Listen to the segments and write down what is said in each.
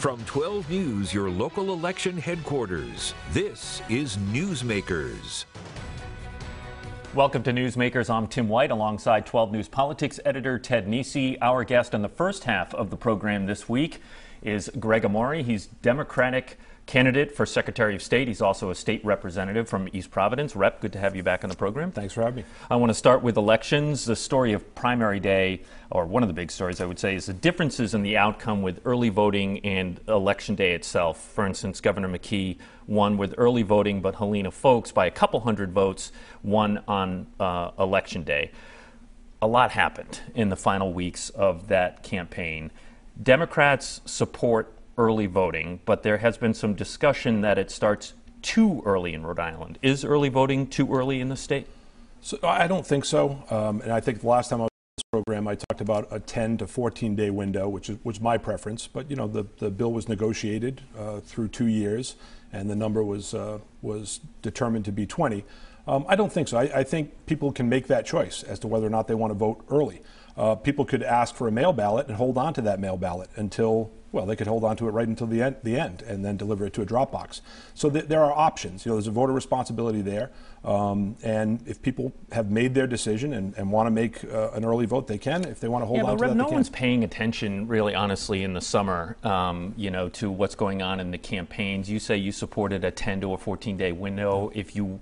From 12 News, your local election headquarters, this is Newsmakers. Welcome to Newsmakers. I'm Tim White alongside 12 News Politics editor Ted Nesi. Our guest on the first half of the program this week is Gregg Amore. He's Democratic candidate for Secretary of State. He's also a state representative from East Providence. Rep, good to have you back on the program. Thanks for having me. I want to start with elections. The story of primary day, or one of the big stories, I would say, is the differences in the outcome with early voting and election day itself. For instance, Governor McKee won with early voting, but Helena Foulkes, by a couple hundred votes, won on uh, election day. A lot happened in the final weeks of that campaign. Democrats support early voting, but there has been some discussion that it starts too early in Rhode Island. Is early voting too early in the state? So, I don't think so. Um, and I think the last time I was in this program, I talked about a 10 to 14 day window, which is, was my preference. But, you know, the, the bill was negotiated uh, through two years, and the number was, uh, was determined to be 20. Um, I don't think so. I, I, think people can make that choice as to whether or not they want to vote early. Uh, people could ask for a mail ballot and hold on to that mail ballot until well, they could hold on to it right until the end, the end and then deliver it to a Dropbox. So th- there are options. You know, there's a voter responsibility there. Um, and if people have made their decision and, and want to make uh, an early vote, they can. If they want to hold yeah, on but to Rev, that, no one's paying attention, really, honestly, in the summer, um, you know, to what's going on in the campaigns. You say you supported a 10 to a 14 day window. If you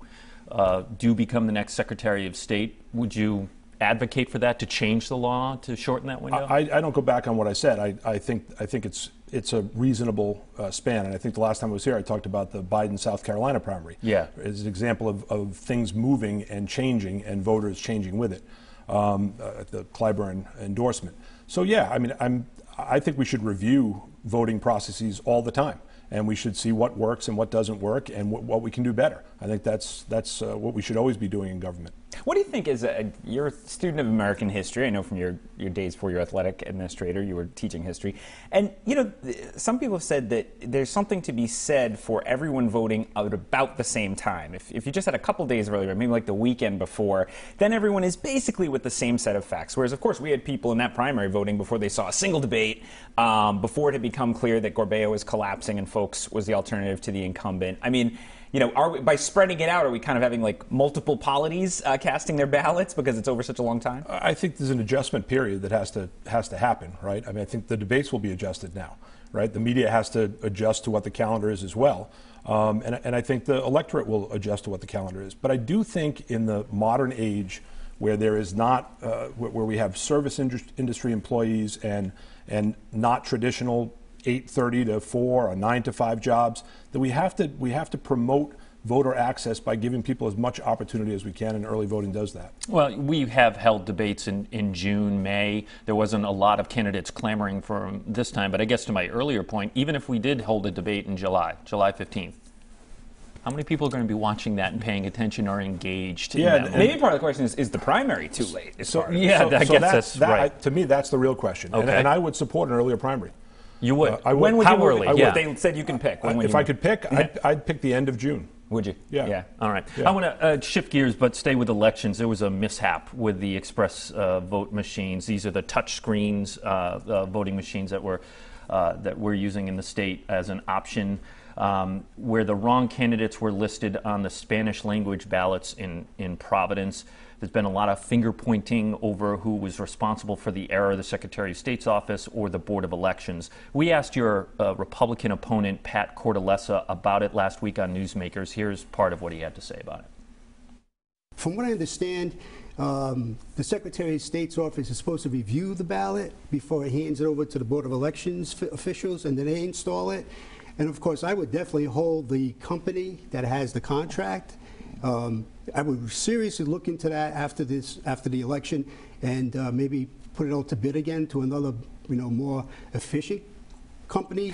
uh, do become the next Secretary of State, would you advocate for that to change the law to shorten that window? I, I don't go back on what I said. I, I think I think it's it's a reasonable uh, span. And I think the last time I was here, I talked about the Biden South Carolina primary. Yeah, as an example of, of things moving and changing, and voters changing with it. Um, uh, the Clyburn endorsement. So yeah, I mean, I'm I think we should review voting processes all the time and we should see what works and what doesn't work and what, what we can do better. I think that's that's uh, what we should always be doing in government. What do you think is a you're a student of American history? I know from your, your days before you're athletic administrator, you were teaching history, and you know some people have said that there's something to be said for everyone voting at about the same time. If, if you just had a couple days earlier, maybe like the weekend before, then everyone is basically with the same set of facts. Whereas of course we had people in that primary voting before they saw a single debate, um, before it had become clear that Gorbea was collapsing and Foulkes was the alternative to the incumbent. I mean you know, are we, by spreading it out, are we kind of having like multiple polities uh, casting their ballots because it's over such a long time? I think there's an adjustment period that has to has to happen, right? I mean, I think the debates will be adjusted now, right? The media has to adjust to what the calendar is as well. Um, and, and I think the electorate will adjust to what the calendar is. But I do think in the modern age, where there is not, uh, where we have service industry employees and and not traditional 8:30 to 4 or 9 to 5 jobs that we have to we have to promote voter access by giving people as much opportunity as we can, and early voting does that. Well, we have held debates in, in June, May. There wasn't a lot of candidates clamoring for this time, but I guess to my earlier point, even if we did hold a debate in July, July 15th, how many people are going to be watching that and paying attention or engaged? Yeah, maybe part of the question is: Is the primary too late? So, yeah, so, I so guess that's, that's that, right. I, to me, that's the real question, okay. and, and I would support an earlier primary. You would. Uh, I would. When would How you early? Yeah. They said you can pick. When if I could pick, I'd, I'd, pick the end of June. Would you? Yeah. Yeah. All right. Yeah. I want to uh, shift gears, but stay with elections. There was a mishap with the express uh, vote machines. These are the touch screens uh, uh voting machines that we're uh, that we're using in the state as an option. Um, where the wrong candidates were listed on the Spanish language ballots in, in Providence. There's been a lot of finger pointing over who was responsible for the error, the Secretary of State's office or the Board of Elections. We asked your uh, Republican opponent, Pat Cortellessa, about it last week on Newsmakers. Here's part of what he had to say about it. From what I understand, um, the Secretary of State's office is supposed to review the ballot before it hands it over to the Board of Elections f- officials, and then they install it. And of course, I would definitely hold the company that has the contract um, I would seriously look into that after this, after the election, and uh, maybe put it out to bid again to another, you know, more efficient company.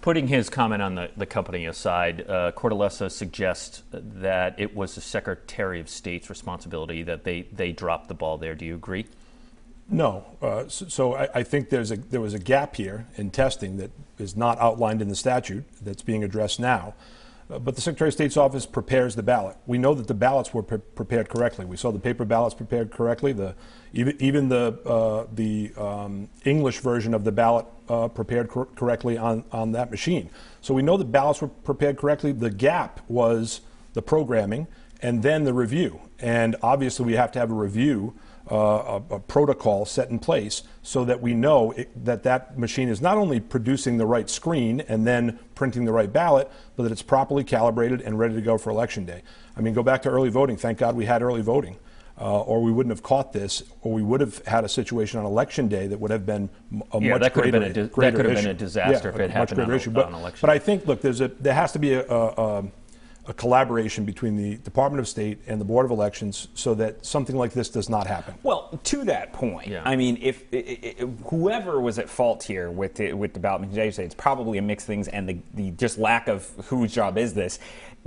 Putting his comment on the, the company aside, uh, Cortellessa suggests that it was the Secretary of State's responsibility that they, they dropped the ball there. Do you agree? No. Uh, so, so I, I, think there's a, there was a gap here in testing that is not outlined in the statute that's being addressed now. But the Secretary of State's office prepares the ballot. We know that the ballots were pre- prepared correctly. We saw the paper ballots prepared correctly. The even, even the uh, the um, English version of the ballot uh, prepared cor- correctly on on that machine. So we know the ballots were prepared correctly. The gap was the programming and then the review. And obviously, we have to have a review uh, a, a, protocol set in place so that we know it, that that machine is not only producing the right screen and then printing the right ballot, but that it's properly calibrated and ready to go for election day. I mean, go back to early voting. Thank God we had early voting. Uh, or we wouldn't have caught this, or we would have had a situation on election day that would have been a yeah, much that greater, been a di- that could have issue. been a disaster yeah, if it happened much greater on, issue. on But, election. but I think, look, there's a there has to be a, a, a a collaboration between the Department of State and the Board of Elections so that something like this does not happen. Well, to that point, Yeah. I mean, if, if, if whoever was at fault here with the, with the ballot measure, it's probably a mixed things and the, the just lack of whose job is this.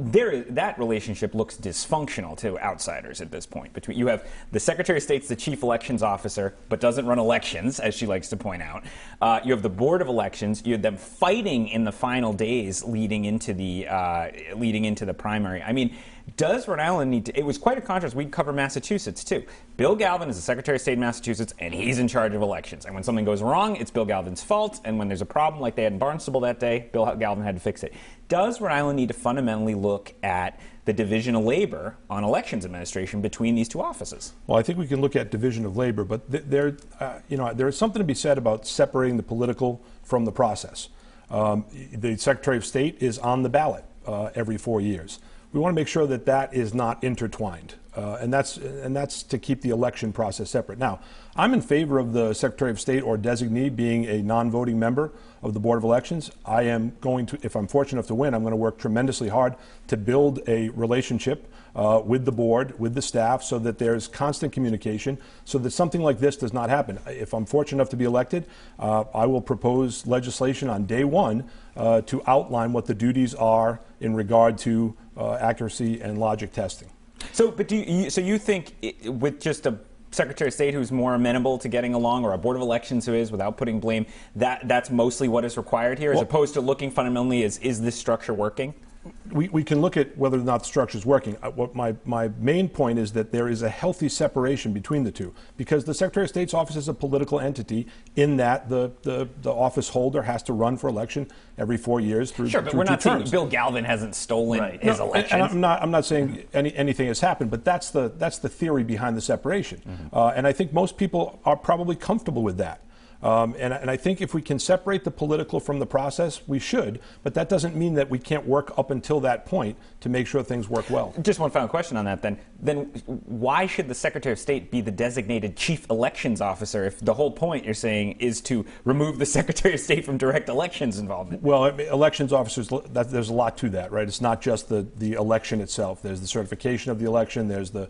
There, that relationship looks dysfunctional to outsiders at this point. Between you have the Secretary of State's the chief elections officer, but doesn't run elections, as she likes to point out. Uh, you have the Board of Elections. You have them fighting in the final days leading into the uh, leading into the primary. I mean, does Rhode Island need to? It was quite a contrast. We cover Massachusetts too. Bill Galvin is the Secretary of State in Massachusetts, and he's in charge of elections. And when something goes wrong, it's Bill Galvin's fault. And when there's a problem, like they had in Barnstable that day, Bill Galvin had to fix it. Does Rhode Island need to fundamentally look at the division of labor on elections administration between these two offices? Well, I think we can look at division of labor, but th- there, uh, you know, there is something to be said about separating the political from the process. Um, the Secretary of State is on the ballot uh, every four years. We want to make sure that that is not intertwined, uh, and that's and that's to keep the election process separate. Now, I'm in favor of the Secretary of State or designee being a non-voting member of the Board of Elections. I am going to, if I'm fortunate enough to win, I'm going to work tremendously hard to build a relationship uh, with the board, with the staff, so that there's constant communication, so that something like this does not happen. If I'm fortunate enough to be elected, uh, I will propose legislation on day one uh, to outline what the duties are in regard to uh, accuracy and logic testing. So, but do you, so you think it, with just a Secretary of State who's more amenable to getting along, or a Board of Elections who is, without putting blame, that that's mostly what is required here, as Well- opposed to looking fundamentally is is this structure working? We, we can look at whether or not the structure is working. Uh, What my, my main point is that there is a healthy separation between the two because the Secretary of State's office is a political entity in that the, the, the office holder has to run for election every four years through, Sure, but through we're not saying terms. Bill Galvin hasn't stolen Right. his No, and- election. And I'm not, I'm not saying any, anything has happened, but that's the, that's the theory behind the separation. Mm-hmm. Uh, and I think most people are probably comfortable with that. Um, and, and I think if we can separate the political from the process, we should. But that doesn't mean that we can't work up until that point to make sure things work well. Just one final question on that then. Then why should the Secretary of State be the designated chief elections officer if the whole point you're saying is to remove the Secretary of State from direct elections involvement? Well, I mean, elections officers, that, there's a lot to that, right? It's not just the, the election itself. There's the certification of the election, there's the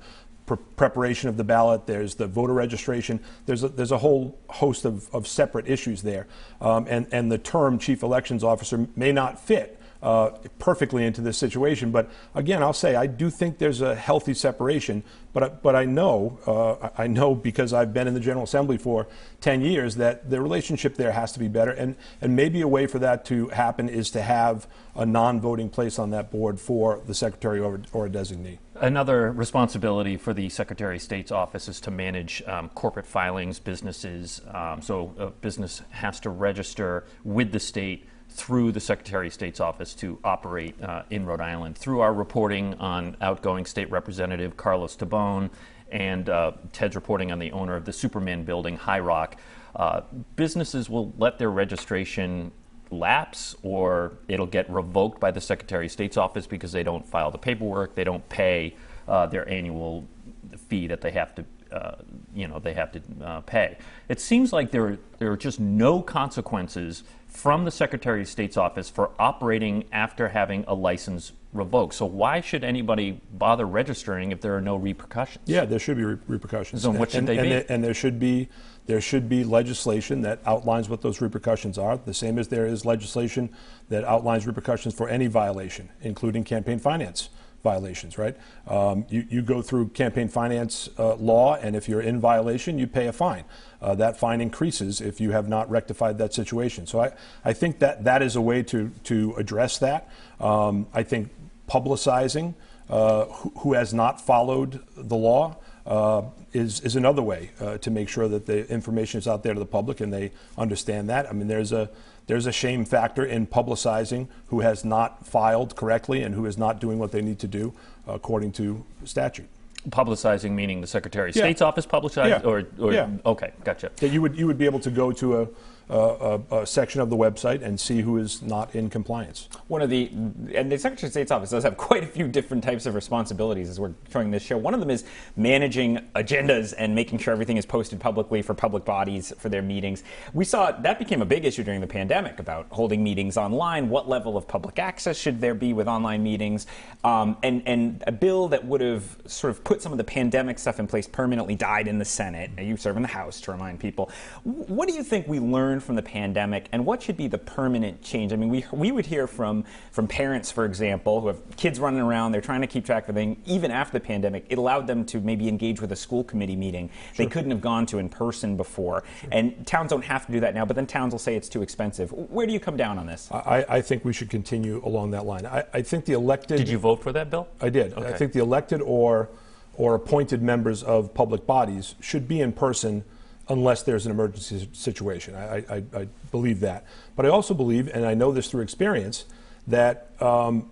pre- preparation of the ballot, there's the voter registration. There's a, there's a whole host of, of separate issues there. Um, and, and the term chief elections officer may not fit. Uh, perfectly into this situation, but again, I'll say I do think there's a healthy separation. But but I know uh, I know because I've been in the General Assembly for 10 years that the relationship there has to be better. And and maybe a way for that to happen is to have a non-voting place on that board for the secretary or, or a designee. Another responsibility for the Secretary of State's office is to manage um, corporate filings, businesses. Um, so a business has to register with the state through the Secretary of State's office to operate uh, in Rhode Island. Through our reporting on outgoing state representative Carlos Tobon and uh, Ted's reporting on the owner of the Superman building, High Rock, uh, businesses will let their registration lapse or it'll get revoked by the Secretary of State's office because they don't file the paperwork, they don't pay uh, their annual fee that they have to, uh, you know, they have to uh, pay. It seems like there there are just no consequences from the Secretary of State's office for operating after having a license revoked. So why should anybody bother registering if there are no repercussions? Yeah, there should be re- repercussions. So what should and, they and be? There, and there should be there should be legislation that outlines what those repercussions are. The same as there is legislation that outlines repercussions for any violation, including campaign finance violations. Right? Um, you you go through campaign finance uh, law, and if you're in violation, you pay a fine. Uh, that fine increases if you have not rectified that situation. So I, I think that that is a way to to address that. Um, I think publicizing uh, who, who has not followed the law uh, is, is another way uh, to make sure that the information is out there to the public and they understand that. I mean, there's a, there's a shame factor in publicizing who has not filed correctly and who is not doing what they need to do according to statute. Publicizing meaning the Secretary of Yeah. State's office publicized, Yeah. or, or Yeah. okay, gotcha. That you would, you would be able to go to a, a section of the website and see who is not in compliance. One of the, and the Secretary of State's office does have quite a few different types of responsibilities as we're showing this show. One of them is managing agendas and making sure everything is posted publicly for public bodies for their meetings. We saw that became a big issue during the pandemic about holding meetings online. What level of public access should there be with online meetings? Um, and, and a bill that would have sort of put some of the pandemic stuff in place permanently died in the Senate. You serve in the House, to remind people. What do you think we learned from the pandemic, and what should be the permanent change? I mean, we, we would hear from, from parents, for example, who have kids running around, they're trying to keep track of everything. Even after the pandemic, it allowed them to maybe engage with a school committee meeting they couldn't have gone to in person before. And towns don't have to do that now, but then towns will say it's too expensive. Where do you come down on this? I, I think we should continue along that line. I, I think the elected. Did you vote for that bill? I did. I think the elected or or appointed members of public bodies should be in person unless there's an emergency situation. I, I, I believe that. But I also believe, and I know this through experience, that um,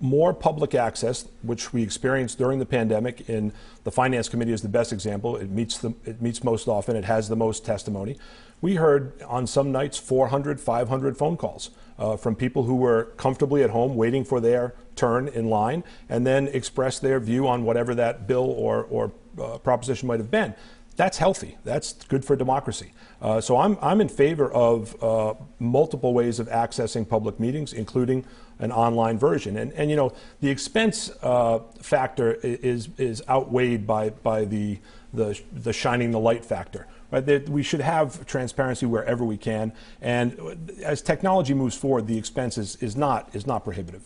more public access, which we experienced during the pandemic, in the finance committee is the best example. It meets the, it meets most often. It has the most testimony. We heard on some nights 400, 500 phone calls uh, from people who were comfortably at home waiting for their turn in line, and then express their view on whatever that bill or or uh, proposition might have been. That's healthy. That's good for democracy. Uh, so I'm, I'm in favor of uh, multiple ways of accessing public meetings, including an online version. And, and you know, the expense uh, factor is, is outweighed by, by the, the, the shining the light factor. Right? That we should have transparency wherever we can. And as technology moves forward, the expense is, is, not, is not prohibitive.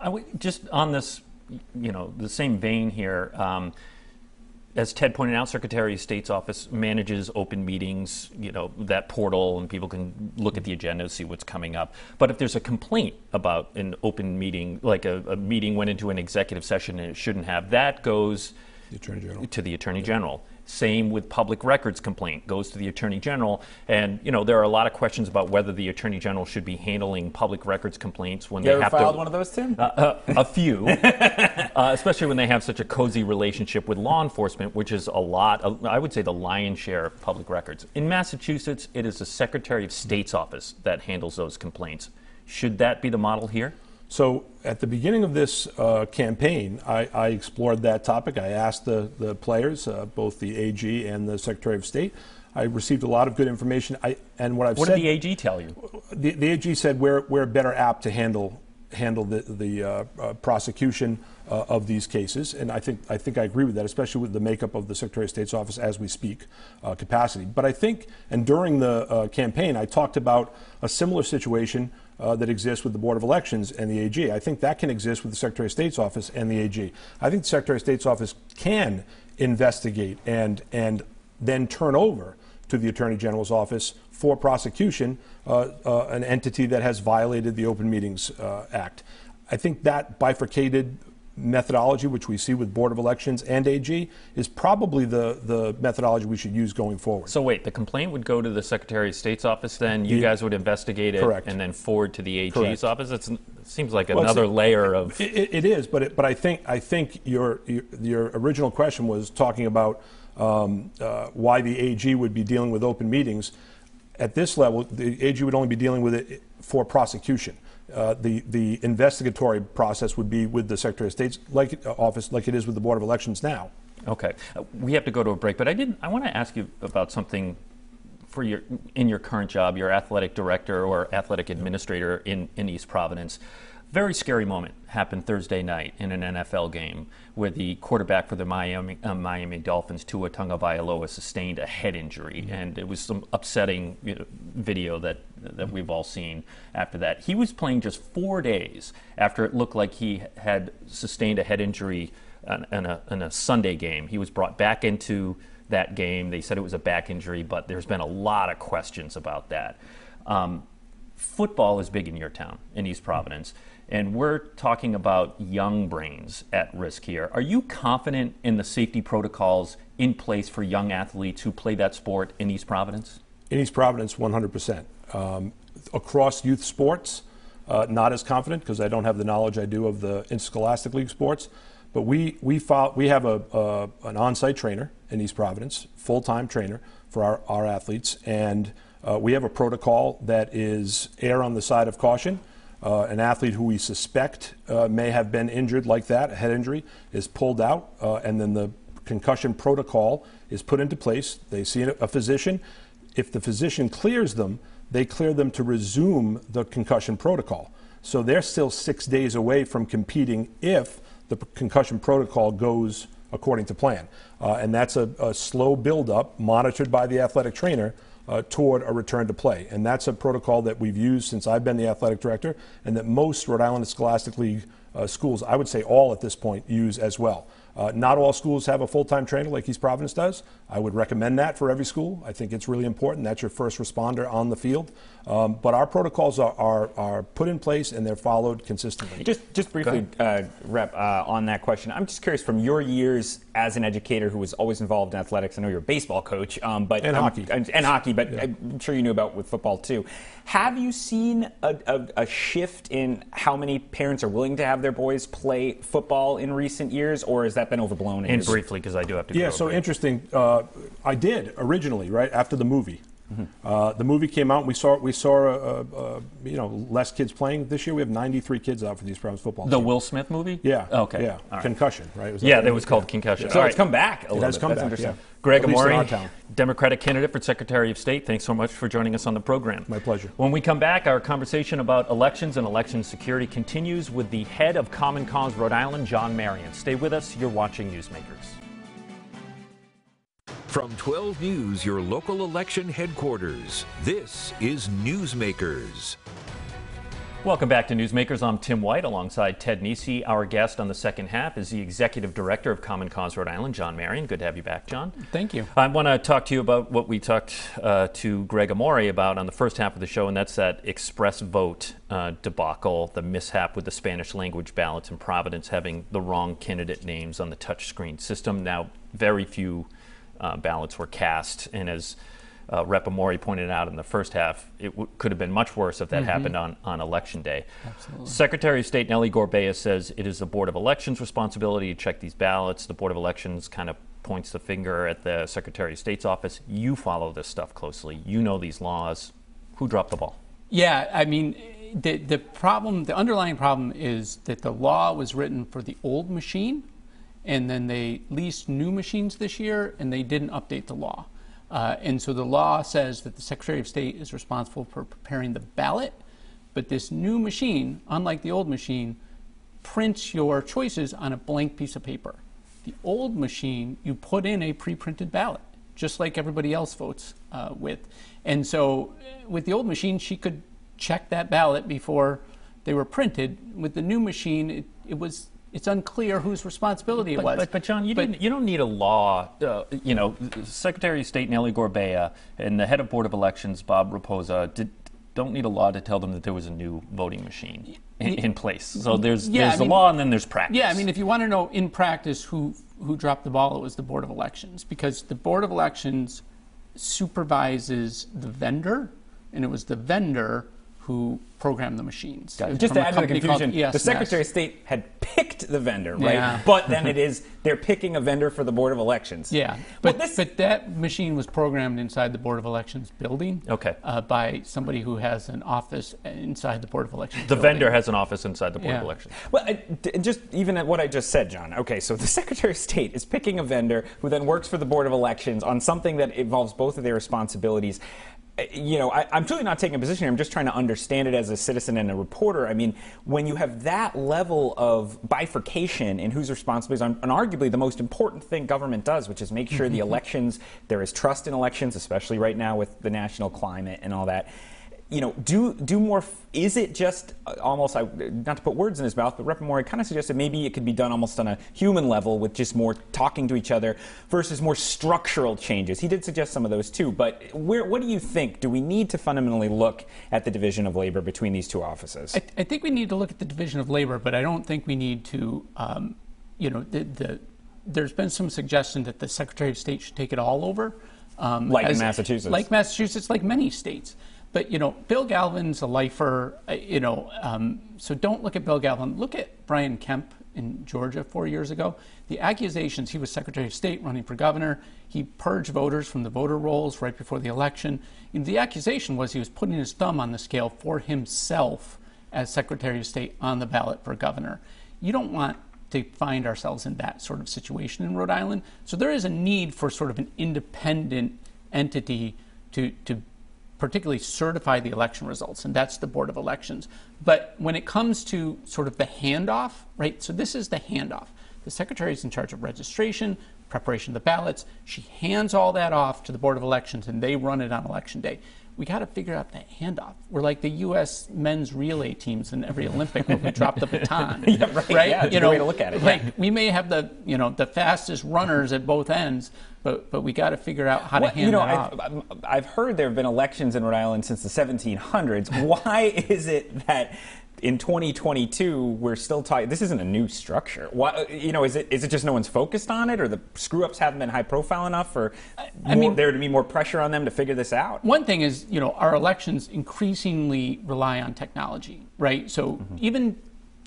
I w- just on this, you know, the same vein here. Um, as Ted pointed out, Secretary of State's office manages open meetings, you know, that portal, and people can look at the agenda, see what's coming up. But if there's a complaint about an open meeting, like a, a meeting went into an executive session and it shouldn't have, that goes The Attorney General. to the Attorney General. Same with public records complaint goes to the Attorney General, and you know there are a lot of questions about whether the Attorney General should be handling public records complaints when You they have filed to. one of those, Tim? Uh, uh, a few, uh, especially when they have such a cozy relationship with law enforcement, which is a lot. I would say the lion's share of public records. In Massachusetts, it is the Secretary of State's office that handles those complaints. Should that be the model here? So at the beginning of this uh, campaign, I, I explored that topic. I asked the, the players, uh, both the AG and the Secretary of State. I received a lot of good information. I, and what I've What said, did the AG tell you? the, the AG said we're, we're better apt to handle handle the, the uh, uh, prosecution uh, of these cases, and I think I think I agree with that, especially with the makeup of the Secretary of State's office as we speak uh, capacity. But I think, and during the uh, campaign, I talked about a similar situation uh, that exists with the Board of Elections and the AG. I think that can exist with the Secretary of State's office and the AG. I think the Secretary of State's office can investigate and and then turn over to the Attorney General's office for prosecution uh, uh, an entity that has violated the Open Meetings uh, Act. I think that bifurcated methodology, which we see with Board of Elections and AG, is probably the, the methodology we should use going forward. So wait, the complaint would go to the Secretary of State's office. Then you The- guys would investigate it, Correct. and then forward to the AG's Correct. office. It's, it seems like Well, another layer of. It, it- it is, but it, but I think I think your, your your original question was talking about um, uh, why the AG would be dealing with open meetings. At this level, the AG would only be dealing with it for prosecution. Uh, the the investigatory process would be with the Secretary of State's like uh, office, like it is with the Board of Elections now. Okay, Uh, we have to go to a break, but I did. I want to ask you about something for your in your current job, your athletic director or athletic administrator in, in East Providence. Very scary moment happened Thursday night in an NFL game where the quarterback for the Miami uh, Miami Dolphins, Tua Tagovailoa, sustained a head injury, and it was some upsetting you know, video that that we've all seen after that. He was playing just four days after it looked like he had sustained a head injury in, in, a, in a Sunday game. He was brought back into that game. They said it was a back injury, but there's been a lot of questions about that. Um, football is big in your town, in East Providence, and we're talking about young brains at risk here. Are you confident in the safety protocols in place for young athletes who play that sport in East Providence? In East Providence, 100%. Um, across youth sports, uh, not as confident because I don't have the knowledge I do of the interscholastic league sports. But we we follow, we have a an on-site trainer in East Providence, full-time trainer for our, our athletes, and uh, we have a protocol that is err on the side of caution. Uh, an athlete who we suspect uh, may have been injured like that, a head injury, is pulled out, uh, and then the concussion protocol is put into place. They see a physician. If the physician clears them, they clear them to resume the concussion protocol. So they're still six days away from competing if the concussion protocol goes according to plan. Uh, and that's a, a slow buildup monitored by the athletic trainer uh, toward a return to play. And that's a protocol that we've used since I've been the athletic director and that most Rhode Island Scholastic League uh, schools, I would say all at this point, use as well. Uh, not all schools have a full time trainer like East Providence does. I would recommend that for every school. I think it's really important. That's your first responder on the field. Um, but our protocols are, are, are, put in place and they're followed consistently. Just, just briefly, uh, Rep, uh, on that question, I'm just curious from your years as an educator who was always involved in athletics. I know you're a baseball coach, um, but and hockey, and, and hockey, but yeah. I'm sure you knew about with football too. Have you seen a, a, a, shift in how many parents are willing to have their boys play football in recent years, or has that been overblown? And briefly, because I do have to. Yeah, so break. interesting. Uh, I did originally, right after the movie. Mm-hmm. Uh, the movie came out. And we saw we saw uh, uh, you know less kids playing this year. We have 93 kids out for these Browns football. The team. Will Smith movie? Yeah. Okay. Yeah. Right. Concussion, right? Was yeah, that was called yeah. Concussion. Yeah. So it's come back. A it has bit. come That's back. Yeah. Gregg Amore, Democratic candidate for Secretary of State. Thanks so much for joining us on the program. My pleasure. When we come back, our conversation about elections and election security continues with the head of Common Cause Rhode Island, John Marion. Stay with us. You're watching Newsmakers. From 12 News, your local election headquarters, this is Newsmakers. Welcome back to Newsmakers. I'm Tim White alongside Ted Nesi. Our guest on the second half is the Executive Director of Common Cause Rhode Island, John Marion. Good to have you back, John. Thank you. I want to talk to you about what we talked uh, to Gregg Amore about on the first half of the show, and that's that express vote uh, debacle, the mishap with the Spanish language ballots in Providence having the wrong candidate names on the touchscreen system. Now, very few uh, ballots were cast. And as uh, Rep. Amore pointed out in the first half, it w- could have been much worse if that mm-hmm. happened on, on election day. Absolutely. Secretary of State Nellie Gorbea says it is the Board of Elections' responsibility to check these ballots. The Board of Elections kind of points the finger at the Secretary of State's office. You follow this stuff closely. You know these laws. Who dropped the ball? Yeah, I mean, the, the problem, the underlying problem is that the law was written for the old machine and then they leased new machines this year and they didn't update the law. Uh, and so the law says that the Secretary of State is responsible for preparing the ballot, but this new machine, unlike the old machine, prints your choices on a blank piece of paper. The old machine, you put in a pre printed ballot, just like everybody else votes uh, with. And so uh, with the old machine, she could check that ballot before they were printed. With the new machine, it, it was it's unclear whose responsibility but, it was. But, but John, you, but, you don't need a law. Uh, you know, Secretary of State Nellie Gorbea and the head of Board of Elections, Bob Rapoza, did, don't need a law to tell them that there was a new voting machine in, in place. So there's yeah, there's I the mean, law and then there's practice. Yeah, I mean, if you want to know in practice who who dropped the ball, it was the Board of Elections because the Board of Elections supervises the vendor, and it was the vendor who programmed the machines. Just to add to the confusion, the Secretary of State had picked the vendor, right? Yeah. But then it is they're picking a vendor for the Board of Elections. Yeah, but well, this... but that machine was programmed inside the Board of Elections building. Okay. Uh, by somebody who has an office inside the Board of Elections. The building. vendor has an office inside the Board yeah. of Elections. Well, I, just even at what I just said, John. Okay, so the Secretary of State is picking a vendor who then works for the Board of Elections on something that involves both of their responsibilities you know, I, am truly not taking a position here. I'm just trying to understand it as a citizen and a reporter. I mean, when you have that level of bifurcation in whose responsibilities, and arguably the most important thing government does, which is make sure the mm-hmm. elections, there is trust in elections, especially right now with the national climate and all that you know, do do more. Is it just uh, almost I, not to put words in his mouth, but Rep. Kind of suggested maybe it could be done almost on a human level with just more talking to each other versus more structural changes. He did suggest some of those too. But where, what do you think? Do we need to fundamentally look at the division of labor between these two offices? I, I think we need to look at the division of labor, but I don't think we need to, um, you know, the, the there's been some suggestion that the Secretary of State should take it all over. Um, like in Massachusetts. Like Massachusetts, like many states. But you know, Bill Galvin's a lifer. Uh, you know, um, so don't look at Bill Galvin. Look at Brian Kemp in Georgia four years ago. The accusations he was Secretary of State running for governor. He purged voters from the voter rolls right before the election. Know, the accusation was he was putting his thumb on the scale for himself as Secretary of State on the ballot for governor. You don't want to find ourselves in that sort of situation in Rhode Island. So there is a need for sort of an independent entity to, to particularly certify the election results, and that's the Board of Elections. But when it comes to sort of the handoff, right? So this is the handoff. The secretary is in charge of registration, preparation of the ballots. She hands all that off to the Board of Elections, and they run it on election day we got to figure out that handoff. We're like the U.S. men's relay teams in every Olympic where we drop the baton, yeah, right? right? Yeah, you know, way to look at it. Like yeah. we may have the you know the fastest runners at both ends, but but we got to figure out how well, to hand you know, I've, off. I've heard there have been elections in Rhode Island since the 1700s. Why is it that in 2022 we're still talking this isn't a new structure why you know is it is it just no one's focused on it or the screw ups haven't been high profile enough or I more, mean, there to be more pressure on them to figure this out one thing is you know our elections increasingly rely on technology right so mm-hmm. even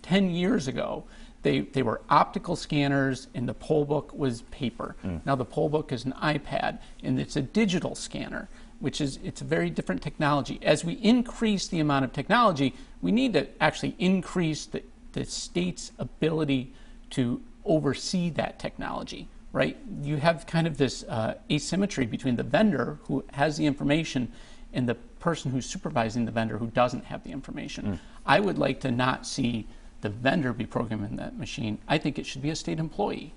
10 years ago they, they were optical scanners and the poll book was paper. Mm. Now the poll book is an iPad and it's a digital scanner which is it's a very different technology. As we increase the amount of technology, we need to actually increase the, the state's ability to oversee that technology, right? You have kind of this uh, asymmetry between the vendor who has the information and the person who's supervising the vendor who doesn't have the information. Mm. I would like to not see the vendor be programming that machine. I think it should be a state employee.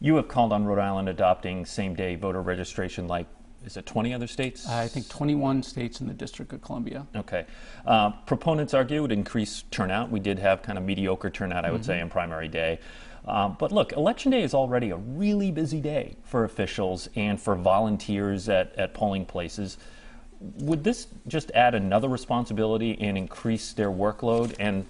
You have called on Rhode Island adopting same day voter registration like is it 20 other states? Uh, I think 21 states in the District of Columbia. Okay. Uh, proponents argue it would increase turnout. We did have kind of mediocre turnout, I would mm-hmm. say, in primary day. Um, but look, election day is already a really busy day for officials and for volunteers at, at polling places. Would this just add another responsibility and increase their workload? And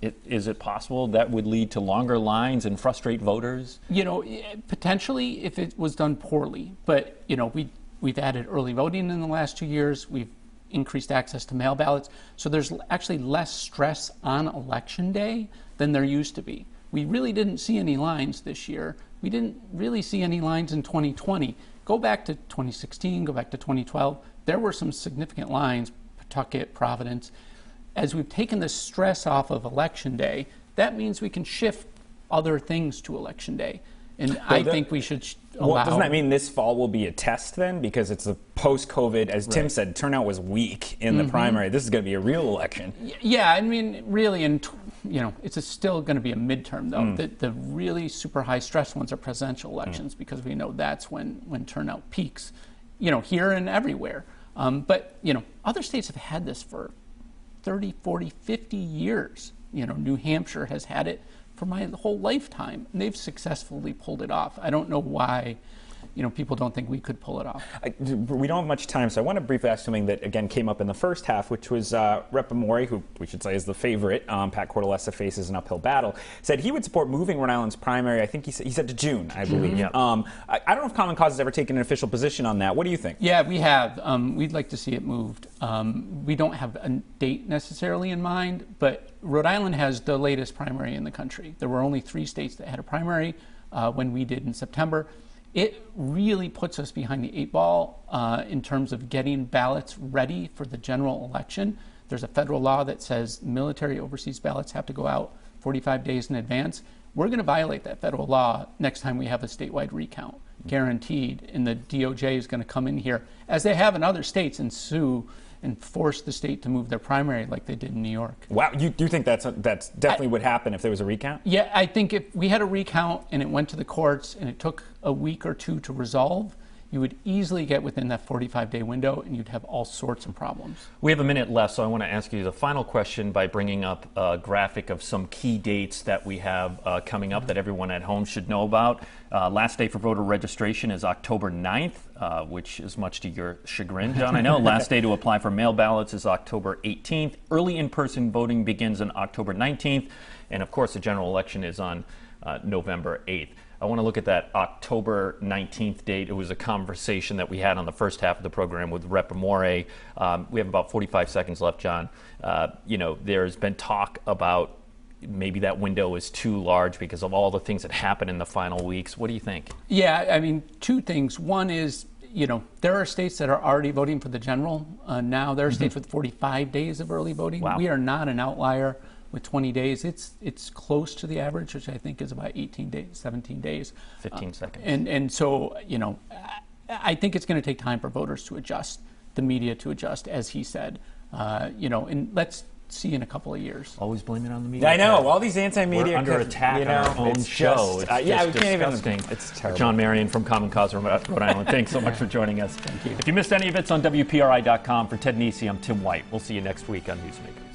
it, is it possible that would lead to longer lines and frustrate voters? You know, eh, potentially if it was done poorly. But, you know, we, we've added early voting in the last two years. We've increased access to mail ballots. So there's actually less stress on election day than there used to be. We really didn't see any lines this year. We didn't really see any lines in 2020. Go back to 2016, go back to 2012. There were some significant lines, Pawtucket, Providence as we've taken the stress off of election day, that means we can shift other things to election day. And I think we should allow. Well, doesn't that mean this fall will be a test then? Because it's a post COVID, as right. Tim said, turnout was weak in mm-hmm. the primary. This is going to be a real election. Yeah, I mean, really, and you know, it's still going to be a midterm though. Mm. The, the really super high stress ones are presidential mm. elections mm. because we know that's when when turnout peaks. You know, here and everywhere. Um, but you know, other states have had this for 30, 40, 50 years. You know, New Hampshire has had it for my whole lifetime, and they've successfully pulled it off. I don't know why you know, people don't think we could pull it off. I, we don't have much time, so I want to briefly ask something that again came up in the first half, which was uh, Rep. Amore, who we should say is the favorite. Um, Pat Cortellessa faces an uphill battle. Said he would support moving Rhode Island's primary. I think he said, he said to June, I believe. Mm-hmm. Yeah. Um, I, I, don't know if Common Cause has ever taken an official position on that. What do you think? Yeah, we have. Um, we'd like to see it moved. Um, we don't have a date necessarily in mind, but Rhode Island has the latest primary in the country. There were only three states that had a primary uh, when we did in September it really puts us behind the eight ball uh, in terms of getting ballots ready for the general election. There's a federal law that says military overseas ballots have to go out 45 days in advance. We're going to violate that federal law next time we have a statewide recount, guaranteed. And the DOJ is going to come in here, as they have in other states, and sue and force the state to move their primary like they did in New York. Wow, you do think that's a, that's definitely I, would happen if there was a recount? Yeah, I think if we had a recount and it went to the courts and it took a week or two to resolve, you would easily get within that 45 day window and you'd have all sorts of problems. We have a minute left, so I want to ask you the final question by bringing up a graphic of some key dates that we have uh, coming up that everyone at home should know about. Uh, last day for voter registration is October 9th, uh, which is much to your chagrin, John. I know. last day to apply for mail ballots is October 18th. Early in person voting begins on October 19th. And of course, the general election is on uh, November 8th. I want to look at that October 19th date. It was a conversation that we had on the first half of the program with Rep. Amore. Um, we have about 45 seconds left, John. Uh, you know, there's been talk about maybe that window is too large because of all the things that happen in the final weeks. What do you think? Yeah, I mean, two things. One is, you know, there are states that are already voting for the general. Uh, now there are states with 45 days of early voting. Wow. We are not an outlier with 20 days. It's it's close to the average, which I think is about 18 days, 17 days. 15 seconds. And and so you know, I- I think it's going to take time for voters to adjust, the media to adjust, as he said. Uh, you know, and let's see in a couple of years. Always blame it on the media. I know all these anti-media. We're under attack you know, on our own it's show. just- it's uh, yeah, just we can't disgusting. even. It's terrible. John Marion from Common Cause Rhode Rhode Island. Thanks so much for joining us. Thank you. If you missed any of it, it's on WPRI.com. For Ted Nesi, I'm Tim White. We'll see you next week on Newsmakers.